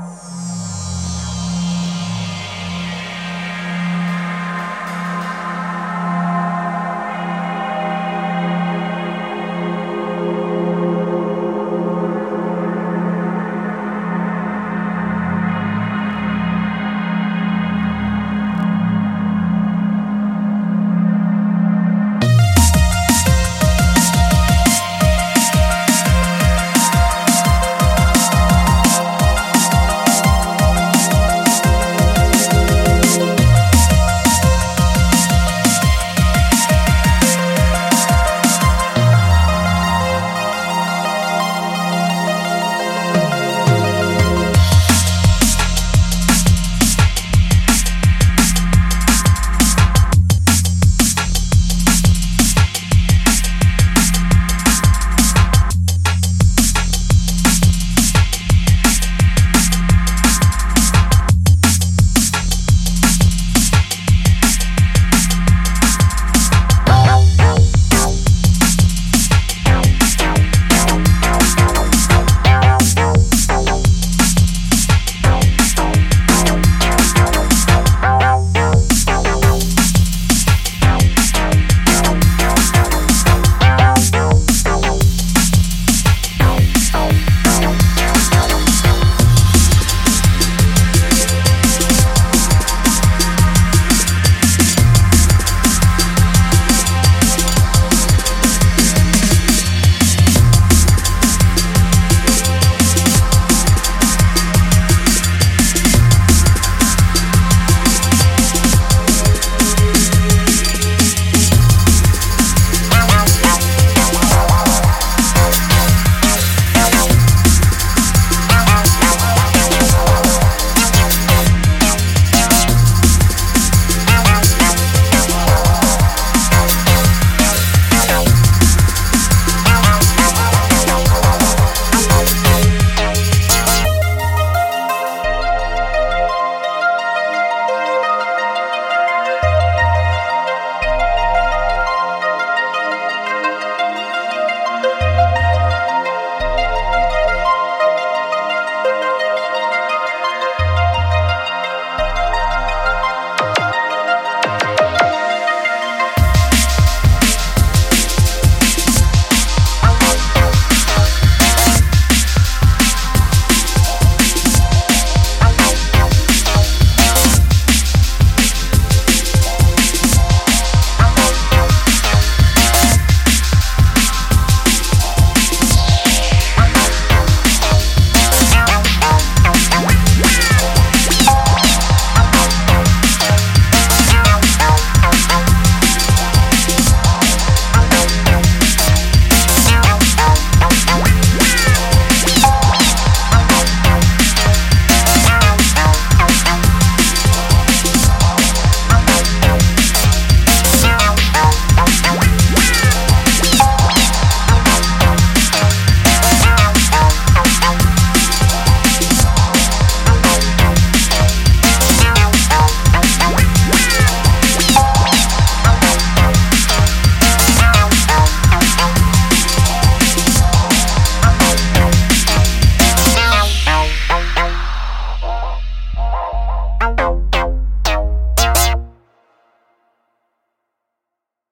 Música